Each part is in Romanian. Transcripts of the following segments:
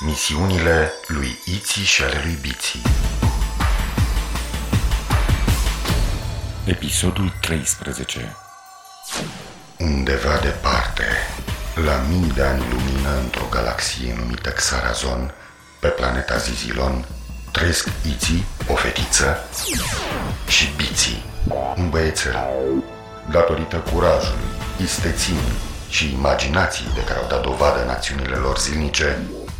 Misiunile lui Iții și ale lui Biții Episodul 13 Undeva departe, la mii de ani lumină într-o galaxie numită Xarazon, pe planeta Zizilon, trăiesc Iții, o fetiță, și Biții, un băiețel. Datorită curajului, isteții și imaginației de care au dat dovadă în acțiunile lor zilnice,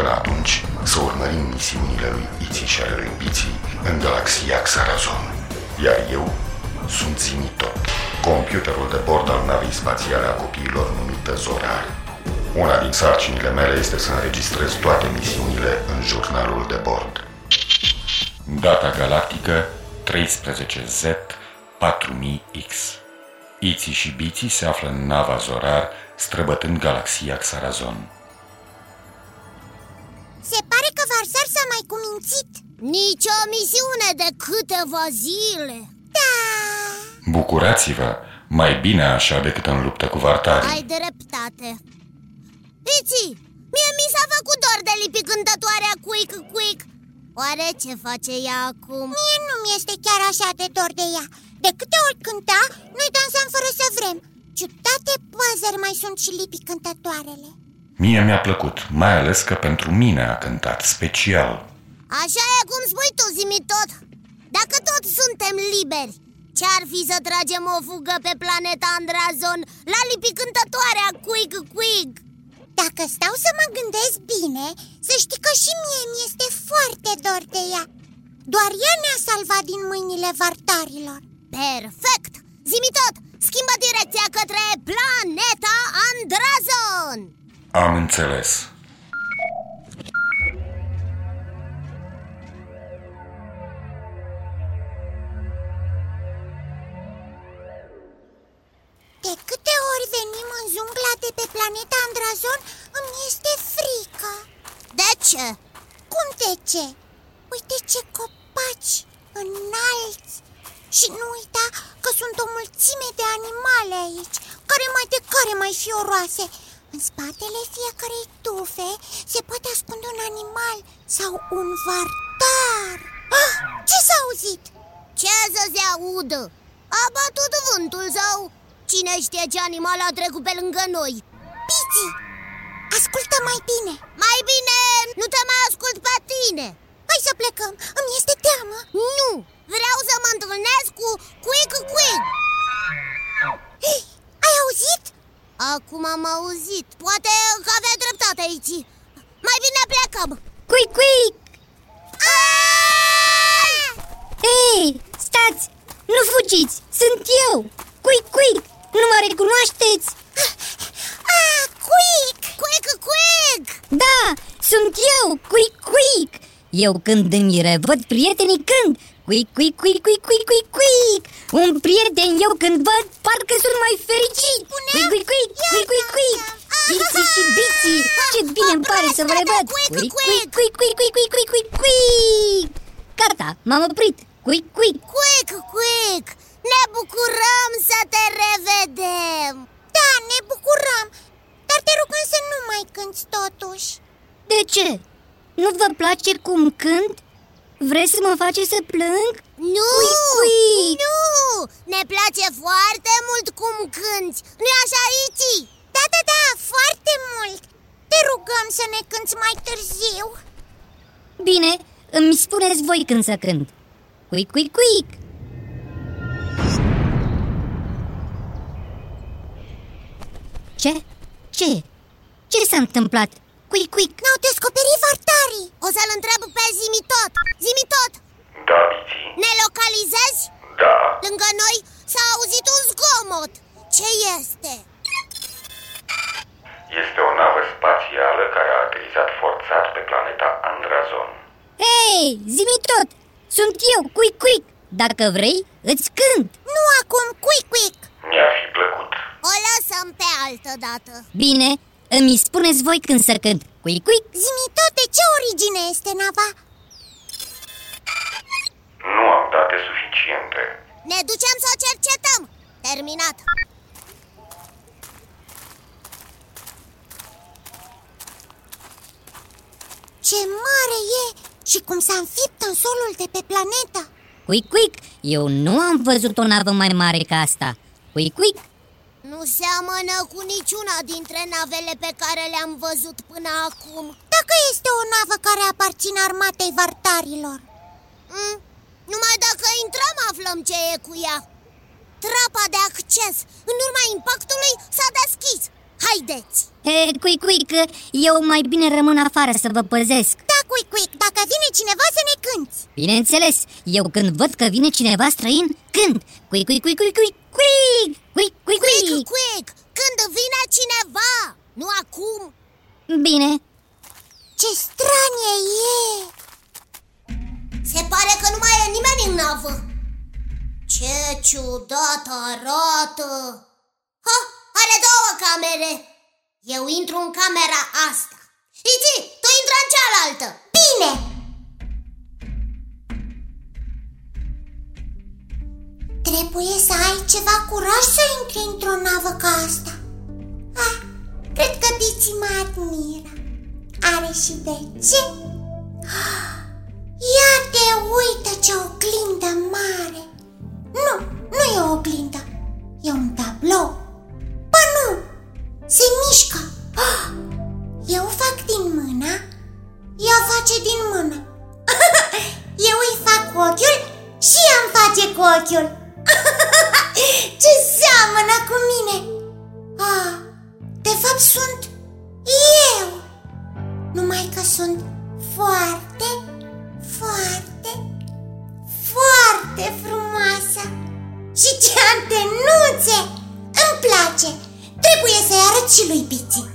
Până atunci, să urmărim misiunile lui Iții și ale lui Biții în galaxia Xarazon. Iar eu sunt Zimitot, computerul de bord al navei spațiale a copiilor numită Zorar. Una din sarcinile mele este să înregistrez toate misiunile în jurnalul de bord. Data galactică 13Z4000X Iții și Biții se află în nava Zorar, străbătând galaxia Xarazon. Se pare că Varsar s-a mai cumințit. Nici o misiune de câteva zile. Da, Bucurați-vă! Mai bine așa decât în luptă cu vartarii. Ai dreptate. Iții, mie mi s-a făcut dor de lipi cântătoarea Quick Quick Oare ce face ea acum? mie nu mi este chiar așa de dor de ea. De câte ori cânta, noi dansam fără să vrem. Ciudate păzări mai sunt și lipi cântătoarele Mie mi-a plăcut, mai ales că pentru mine a cântat special. Așa e cum spui tu, zimi tot. Dacă tot suntem liberi Ce-ar fi să tragem o fugă pe planeta Andrazon La lipi cântătoarea Quick Quick Dacă stau să mă gândesc bine, să știi că și mie mi este foarte dor de ea. Doar ea ne-a salvat din mâinile vartarilor. Perfect! Zimi tot, schimbă direcția către planeta Andrazon Am înțeles. De câte ori venim în jungla de pe planeta Andrazon, îmi este frică De ce? Cum de ce? Uite ce copaci înalți Și nu uita că sunt o mulțime de animale aici Care mai de care mai fioroase În spatele fiecarei tufe se poate ascunde un animal sau un vartar. Ah, Ce s-a auzit? Ce să se audă? A bătut vântul sau cine știe ce animal a trecut pe lângă noi? Piți, ascultă mai bine. Mai bine nu te mai ascult pe tine. Hai să plecăm, îmi este teamă. Nu, vreau să mă întâlnesc cu Quick Quick. Hei, ai auzit? Acum am auzit, poate că avea dreptate aici Mai bine plecăm Quick, quick! Ah! Ei, stați! Nu fugiți! Sunt eu! Quick, quick! Nu mă recunoașteți? Ah, quick! Quick Quick Da, sunt eu, Quick, quick! Eu când îmi revăd prietenii când Quick, quick, quick, quick, quick, quick, quick Un prieten eu când văd, parcă sunt mai fericit Quick, quick, quick, quick, quick, quick Biții și biții, ce bine îmi pare să vă revăd Quick, Quick, quick. quick, quick, quick, quick, quick, quick, quick Gata, m-am oprit Quick, quick Quick Quick Ne bucurăm să te revedem Da, ne bucurăm Dar te rugăm să nu mai cânti totuși De ce? Nu vă place cum cânt? Vreți să mă faceți să plâng? Nu, Quick, quick. nu Ne place foarte mult cum cânti Nu-i așa, Ici? Da, da, da, foarte mult Te rugăm să ne cânti mai târziu Bine, îmi spuneți voi când să cânt Quick, quick, quick Ce? Ce? Ce s-a întâmplat? Quick, quick Ne-au descoperit vartarii O să-l întreb pe Zimi tot Zimi tot, Da, Biții. ne localizezi? Da. Lângă noi s-a auzit un zgomot Ce este? Este o navă spațială care a aterizat forțat pe planeta Andrazon. Hei, zi tot! sunt eu, Quick Quick Dacă vrei, îți cânt Nu acum, Quick Quick Mi-a fi plăcut O lăsăm pe altă dată Bine, îmi spuneți voi când să cânt Quick Quick Zimi tot de ce origine este nava? Nu am date suficiente. Ne ducem să o cercetăm. Terminat. Ce mare e și cum s-a înfipt în solul de pe planetă. Quick Quick, eu nu am văzut o navă mai mare ca asta. Quick Quick, Nu seamănă cu niciuna dintre navele pe care le-am văzut până acum. Dacă este o navă care aparține armatei vartarilor. Mm? Numai dacă intrăm aflăm ce e cu ea. Trapa de acces, în urma impactului, s-a deschis. Haideți! e, Quick Quick, eu mai bine rămân afară să vă păzesc. Da, Quick Quick, dacă vine cineva să ne cânti Bineînțeles, eu când văd că vine cineva străin, cânt. Quick Quick Quick Quick Quick Quick Quick Quick Quick, Quick quick! Când vine cineva! Nu acum! Bine, Ce stranie e Se pare că nu mai e nimeni în navă Ce ciudat arată Ha, are două camere Eu intru în camera asta Iti, tu intră în cealaltă Bine! Trebuie să ai ceva curaj să intri într-o navă ca asta. Ah, Cred că Biții mă admiră. Are și de ce? Ah, Ia te uită ce oglindă mare. Nu, nu e o oglindă E un tablou. Ba nu, se mișcă. Ah, Eu fac din mână Ea face din mână. Eu îi fac cu ochiul și ea îmi face cu ochiul că sunt foarte, foarte, foarte frumoasă. Și ce antenuțe! Îmi place. Trebuie să-i arăt și lui Biții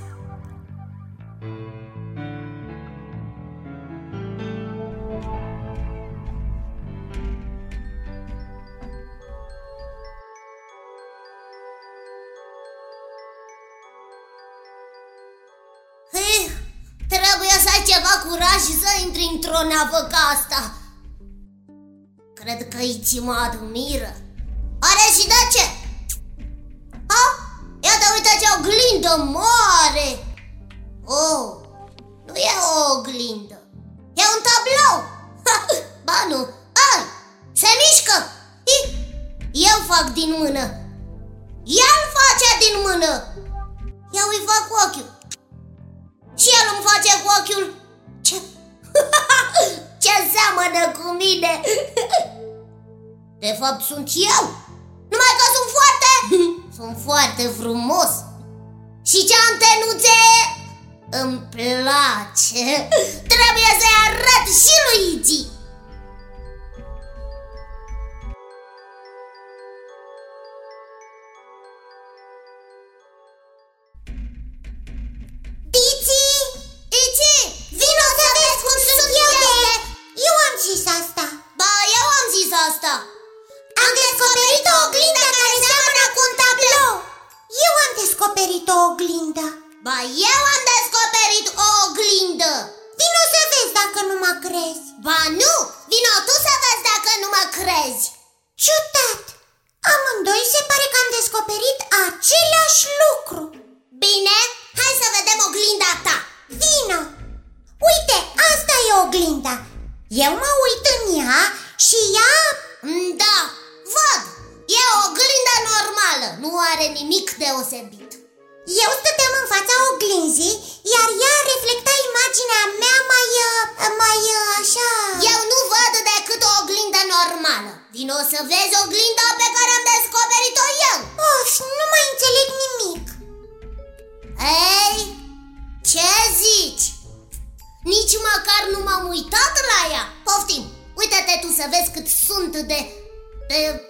intri într-o navă ca asta. Cred că îi mă admiră. Are și de ce? Ha? Iată, uite ce oglindă mare. Oh, nu e o oglindă. E un tablou. Ha, Ba nu, ai, se mișcă. Hi, Eu fac din mână. El face din mână. Eu îi fac cu ochiul. Și el îmi face cu ochiul Ce... Ce seamănă cu mine. De fapt sunt eu. Numai că sunt foarte Sunt foarte frumos. Și ce antenuțe Îmi place. Trebuie să-i arăt și lui Iti asta. Am descoperit o oglindă care seamănă cu un tablou. Eu am descoperit o oglindă. Ba, eu am descoperit o oglindă. Vino să vezi dacă nu mă crezi. Ba nu, vino tu să vezi dacă nu mă crezi. Ciudat! Amândoi se pare că am descoperit același lucru. Bine, hai să vedem oglinda ta. Vino! Uite, asta e oglinda. Eu mă uit în ea și ea... Mm, Da, văd, e o oglindă normală, nu are nimic deosebit. Eu stăteam în fața oglinzii, iar ea reflecta imaginea mea mai... uh, mai uh, așa... Eu nu văd decât o oglindă normală. Vino să vezi oglinda pe care am descoperit-o cât sunt de... de...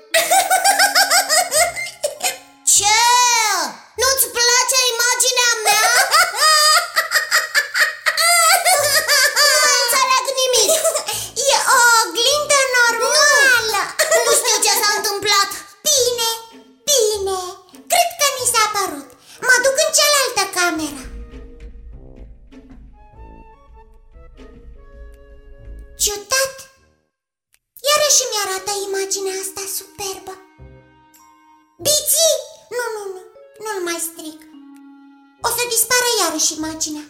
dispară iarăși imaginea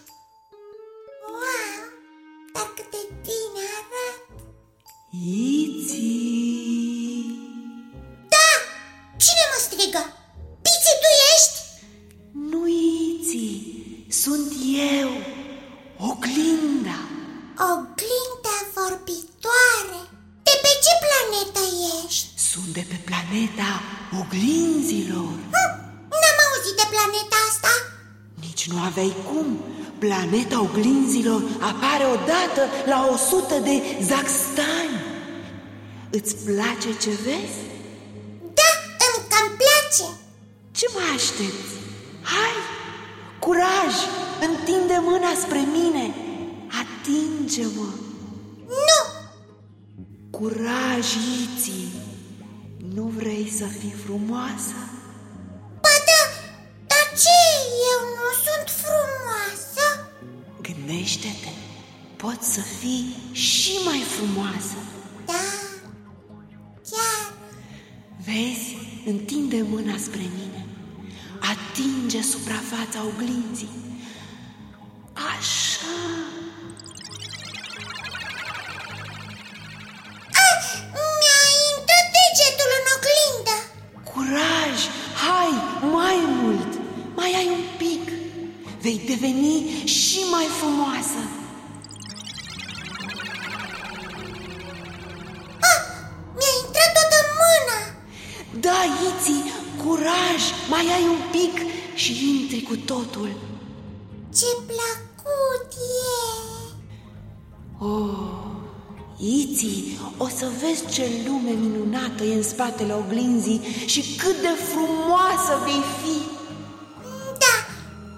la 100 de zaxtani Îți place ce vezi? Da, îmi cam place Ce mai aștepți? Hai, curaj, întinde mâna spre mine Atinge-mă Nu, Curaj, Iții Nu vrei să fii frumoasă? ba da, dar ce? Eu nu sunt frumoasă Gândește-te, poți să fii și mai frumoasă. Da, chiar. Vezi, întinde mâna spre mine. Atinge suprafața oglinzii Așa. Ah, Mi-a intrat degetul în oglindă. Curaj, hai, mai mult. Mai ai un pic. Vei deveni și mai frumoasă Da, Iții, curaj, mai ai un pic și intri cu totul. Ce plăcut e! Oh, Iții, o să vezi ce lume minunată e în spatele oglinzii și cât de frumoasă vei fi. Da,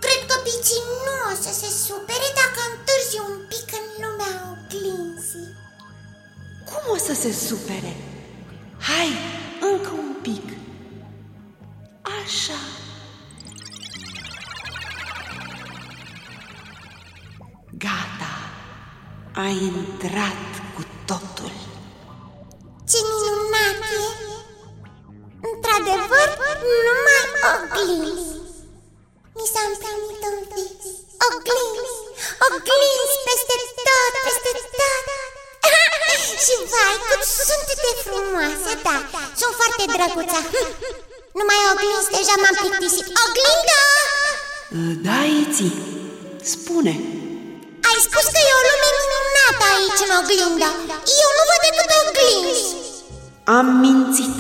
cred că piții nu o să se supere dacă întârzi un pic în lumea oglinzii. Cum o să se supere? Ai intrat cu totul. Ce minunat e! Într-adevăr, numai oglinzi. Mi s-a împlinit un vis. Oglinzi, oglinzi peste tot, peste tot. Și vai, cât sunt de frumoase, da Sunt foarte drăguță Numai oglinzi, deja m-am plictisit. Oglinda! Da, Iții, spune. Ai spus că e o lume minunată aici în oglindă Eu nu văd decât oglinzi. Am mințit.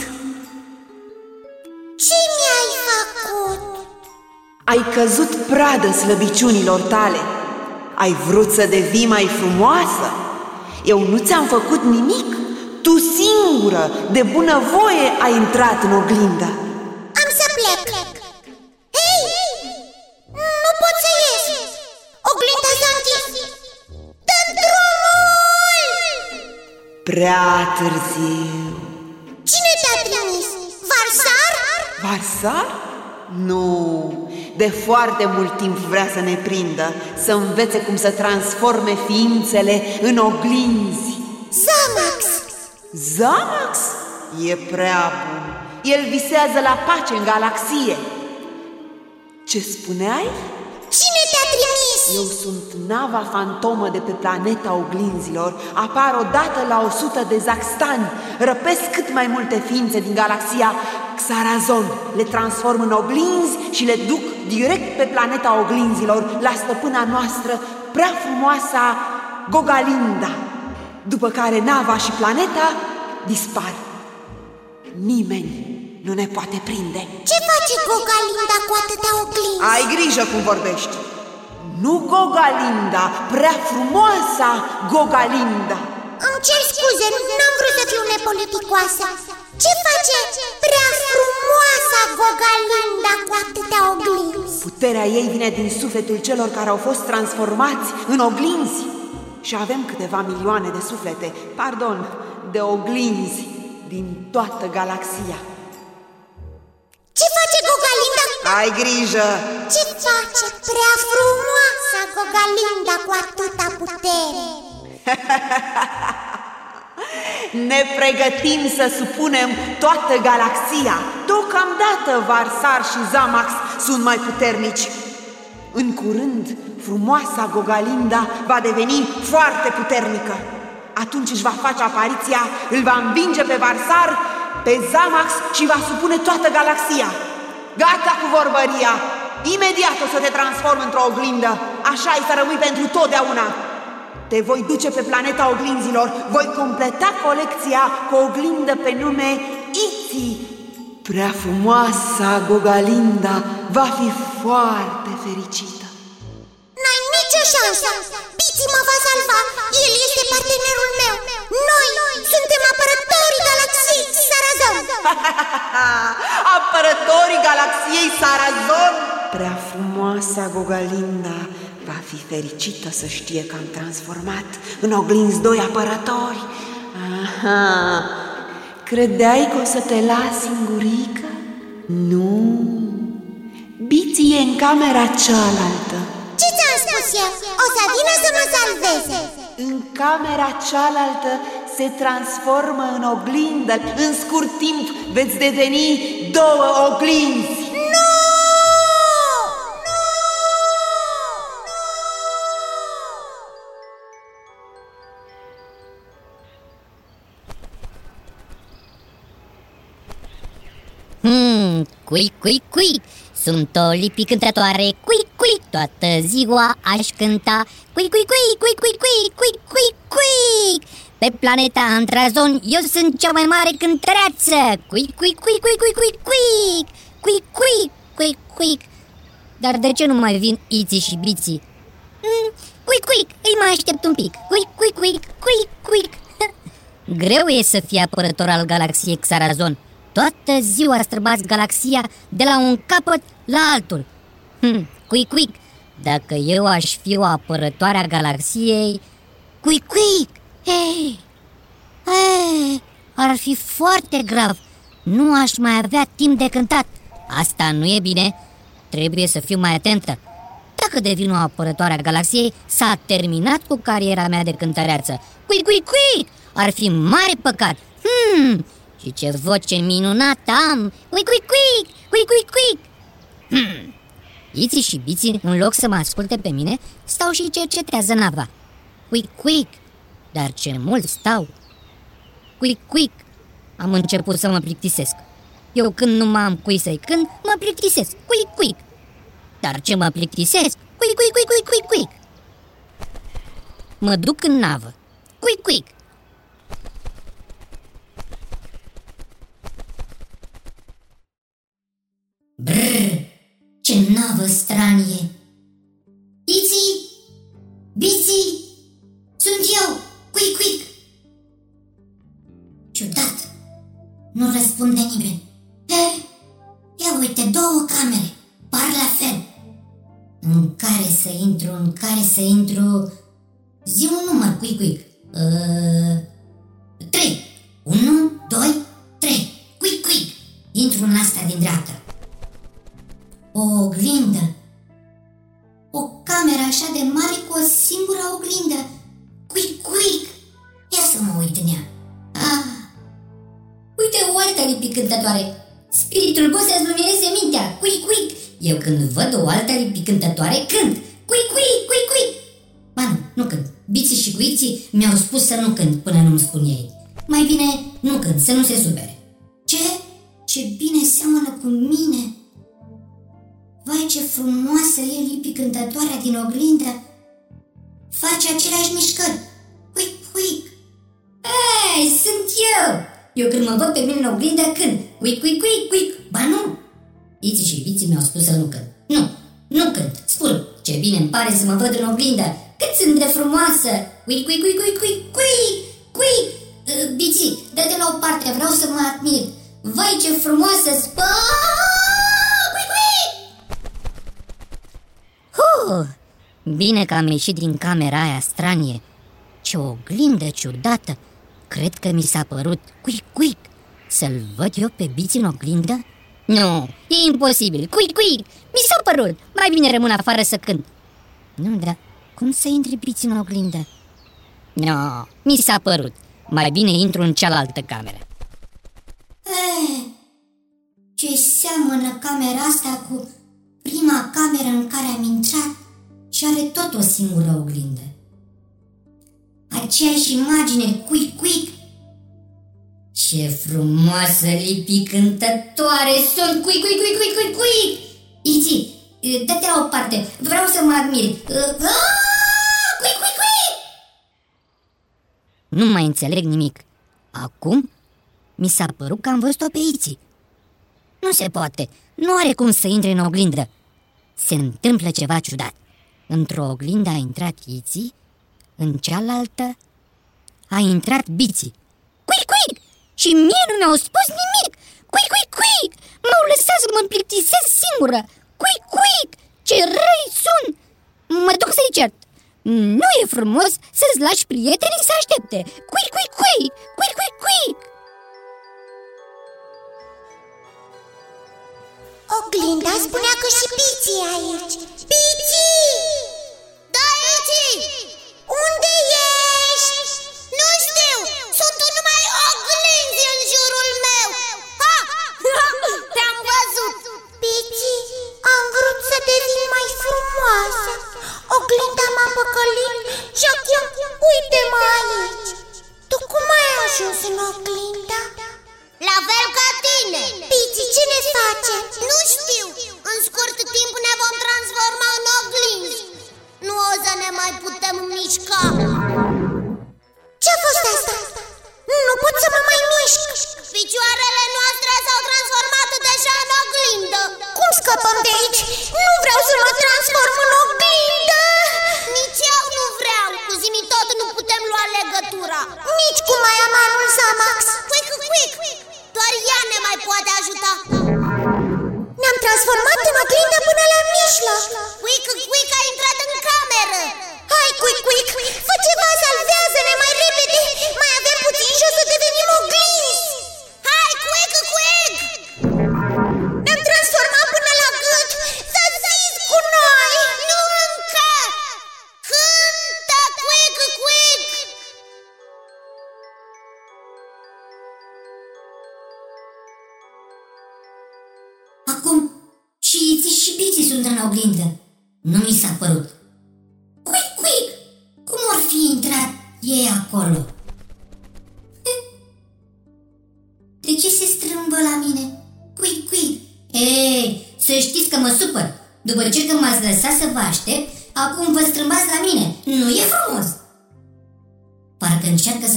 Ce mi-ai făcut? Ai căzut pradă slăbiciunilor tale. Ai vrut să devii mai frumoasă. Eu nu ți-am făcut nimic. Tu singură, de bunăvoie, ai intrat în oglindă. Am să plec Prea târziu Cine te-a trimis? Varsar? Varsar? Nu, de foarte mult timp vrea să ne prindă Să învețe cum să transforme ființele în oglinzi Zamax Zamax? E prea bun El visează la pace în galaxie Ce spuneai? Cine te-a trimis? Eu sunt nava fantomă de pe planeta oglinzilor. Apar odată la 100 de zaxtani. Răpesc cât mai multe ființe din galaxia Xarazon. Le transform în oglinzi și le duc direct pe planeta oglinzilor La stăpâna noastră, prea frumoasa Gogalinda După care nava și planeta dispar. Nimeni nu ne poate prinde. Ce face Gogalinda cu atâtea oglinzi? ai grijă cum vorbești Nu Gogalinda, prea frumoasa Gogalinda. Îmi cer scuze, n-am vrut să fiu nepoliticoasă. Ce face prea frumoasa Gogalinda cu atâtea oglinzi? Puterea ei vine din sufletul celor care au fost transformați în oglinzi. Și avem câteva milioane de suflete, pardon, de oglinzi din toată galaxia Ce face Gogalinda? Ai grijă! Ce face prea frumoasa Gogalinda cu atâta putere? Ne pregătim să supunem toată galaxia Deocamdată Varsar și Zamax sunt mai puternici În curând, frumoasa Gogalinda va deveni foarte puternică Atunci își va face apariția, îl va învinge pe Varsar, pe Zamax și va supune toată galaxia Gata cu vorbăria! Imediat o să te transform într-o oglindă Așa ai să rămâi pentru totdeauna te voi duce pe planeta oglinzilor, voi completa colecția cu o oglindă pe nume Iti. Prea frumoasa Gogalinda va fi foarte fericită. N-ai nicio șansă! Bici mă va salva! El este partenerul meu! Noi suntem apărătorii galaxiei Sarazon! apărătorii galaxiei Sarazon! Prea frumoasa Gogalinda va fi fericită să știe că am transformat în oglinzi doi apărători. Aha, credeai că o să te las singurică? Nu, Biții e în camera cealaltă. Ce ți-am spus eu? O să vină să mă salveze. În camera cealaltă se transformă în oglindă. În scurt timp veți deveni două oglinzi. Hmm, cuic, cuic, cuic Sunt o lipi cântătoare Cuic, cuic, toată ziua aș cânta Cuic, cuic, cuic, cuic, cuic, cuic, cuic, cuic, cuic Pe planeta Antrazon eu sunt cea mai mare cântăreață Cuic, cuic, cuic, cuic, cuic, cuic, cuic Cuic, cuic, cuic, cuic Dar de ce nu mai vin Iții și Biții? Mm, cuic, cuic, îi mai aștept un pic Cuic, cuic, cuic, cuic, cuic Greu e să fii apărător al galaxiei Xarazon Toată ziua străbați galaxia de la un capăt la altul hm, Cuic, cuic, dacă eu aș fi o apărătoare a galaxiei Cuic, cuic, hei, hei, ar fi foarte grav. Nu aș mai avea timp de cântat. Asta nu e bine. Trebuie să fiu mai atentă. Dacă devin o apărătoare a galaxiei S-a terminat cu cariera mea de cântăreață. Cuic, cuic, cuic, ar fi mare păcat. Hmm, și ce voce minunată am! Ui, cui, cui, cui, cui, cui! Hmm. Iții și biții, în loc să mă asculte pe mine, stau și cercetează nava. Quick, quick! Dar ce mult stau! Quick, quick! Am început să mă plictisesc. Eu când nu m-am cui să-i cânt, mă plictisesc. Quick, quick! Dar ce mă plictisesc? Quick, quick, quick, quick, quick, quick! Mă duc în navă. Quick, quick! Brrr, ce navă stranie! Iții! Biții! Sunt eu! Cuic, cuic! Ciudat! Nu răspunde nimeni. He, ia uite, două camere, par la fel. În care să intru, în care să intru... Zi un număr, cuic, cuic. Uh, lipi cântătoare. Spiritul poate să-ți lumineze mintea. Cuic, cuic! Eu când văd o altă lipi cântătoare, cânt. Cuic, cuic, cuic, cuic! Ba nu, nu cânt. Biții și cuiții mi-au spus să nu cânt până nu-mi spun ei. Mai bine nu cânt, să nu se supere. Ce? Ce bine seamănă cu mine! Vai, ce frumoasă e lipi cântătoarea din oglindă! Face aceleași mișcări. Quick, quick! Ei, sunt eu! Eu când mă văd pe mine în oglindă când? Quick, quick, quick, quick! Ba nu! Iții și Biții mi-au spus să nu cânt. Nu, nu cânt, spun. Ce bine îmi pare să mă văd în oglindă. Cât sunt de frumoasă! Quick, quick, quick, quick, quick, quick, quick! Uh, Biții, dă-te la o parte, vreau să mă admir. Vai, ce frumoasă spă! Uh, bine că am ieșit din camera aia stranie. Ce oglindă ciudată! Cred că mi s-a părut cuic, cuic. Să-l văd eu pe biți în oglindă? Nu, e imposibil. Cuic, cuic! Mi s-a părut. Mai bine rămân afară să cânt. Nu, dar cum să intri biți în oglindă? Nu, mi s-a părut. Mai bine intru în cealaltă cameră Eh, ce seamănă camera asta cu prima cameră în care am intrat și are tot o singură oglindă. Aceeași imagine, cuic, cuic. Ce frumoasă lipi cântătoare sunt, cuic, cuic, cuic, cuic, cuic, cuic. Iți, dă-te la o parte, vreau să mă admir. Ah, Cuic, cuic, cuic. Nu mai înțeleg nimic Acum mi s-a părut că am văzut-o pe Iții Nu se poate, nu are cum să intre în oglindă Se întâmplă ceva ciudat Într-o oglindă a intrat Iții În cealaltă a intrat Biții Cuic, cuic! Și mie nu mi-au spus nimic Cuic, cuic, cuic! M-au lăsat să mă plictisesc singură Cuic, cuic! Ce răi sunt! Mă duc să-i cert nu e frumos să-ți lași prietenii să aștepte Cuic, cuic, cuic, cuic, cuic, cuic Oglinda spunea că și Piții e aici Piții! Piții, am vrut să devin mai frumoasă Oglinda m-a păcălit și acum uite-mă aici Tu cum ai ajuns în oglinda? La fel ca tine! Piții, ce ne face? Nu știu! În scurt timp ne vom transforma în oglinzi! Nu o să ne mai putem mișca! Scăpăm de aici? Nu vreau să mă transform în oglindă Nici eu nu vreau! Cu zimi tot nu putem lua legătura! Nici cu Maia Manul Zamax Quick, quick! Doar ea ne mai poate ajuta! Ne-am transformat în oglindă până la mijloc Quick, quick a intrat în cameră!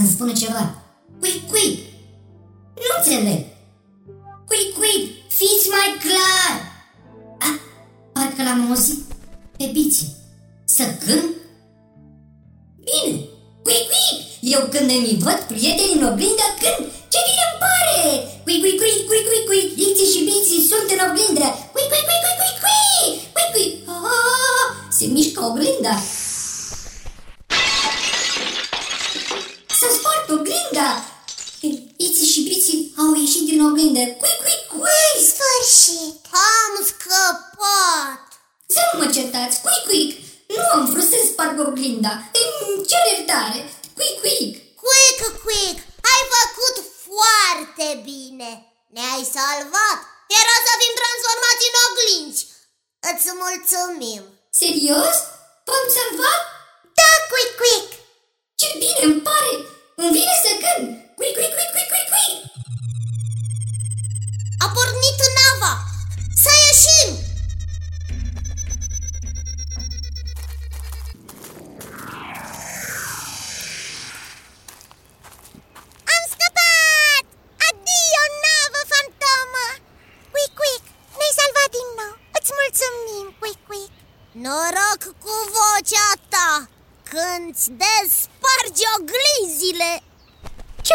Să-mi spună ceva. Quick, quick! Nu înțeleg! Quick, quick! Fiți mai clar! Ah, parcă l-am auzit pe biții. Să cânt? Bine! Quick, quick! Eu când îmi văd prietenii în oglindă când ce bine îmi pare! Quick, quick, quick, quick, quick, quick! Iții și biții sunt în oglindă! Quick, quick, quick, quick, quick, quick! Quick, quick! Ah, se mișcă oglinda! Oglinda! Iții și biții au ieșit din oglindă. Quick, quick, quick! Sfârșit Am scăpat! Să nu mă certați, quick, quick! Nu am vrut să sparg oglinda. Îmi cer iertare. Quick, quick! Quick, quick! Ai făcut foarte bine! Ne-ai salvat! Era să fim transformați în oglinzi! Îți mulțumim! Serios? V-am salvat? Da, Quick, Quick Ce bine îmi pare! Îmi vine să cânt! Quick, quick, quick, quick, quick, quick! A pornit nava! Să ieșim!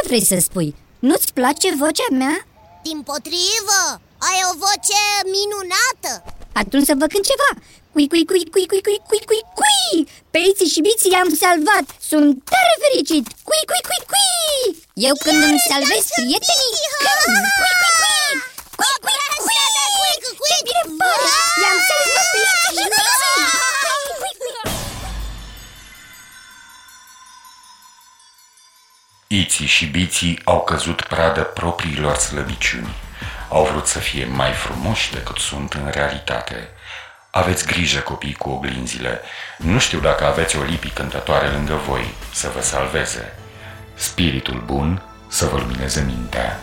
Vrei să spui? Nu-ți place vocea mea? Din potrivă, ai o voce minunată! Atunci să vă cânt ceva. Cui, cui, cui, cui, cui, cui, cui, cui, cui! Peții și biții i-am salvat. Sunt tare fericit. Cui, cui, cui, cui! Eu când îmi salvez prietenii Cânt Cui, cui, cui! Cui, cui, cui! Ce bine îmi pare! I-am salvat prietenii Iții și biții au căzut pradă propriilor slăbiciuni. Au vrut să fie mai frumoși decât sunt în realitate. Aveți grijă, copii, cu oglinzile. Nu știu dacă aveți o lipi cântătoare lângă voi să vă salveze. Spiritul bun să vă lumineze mintea.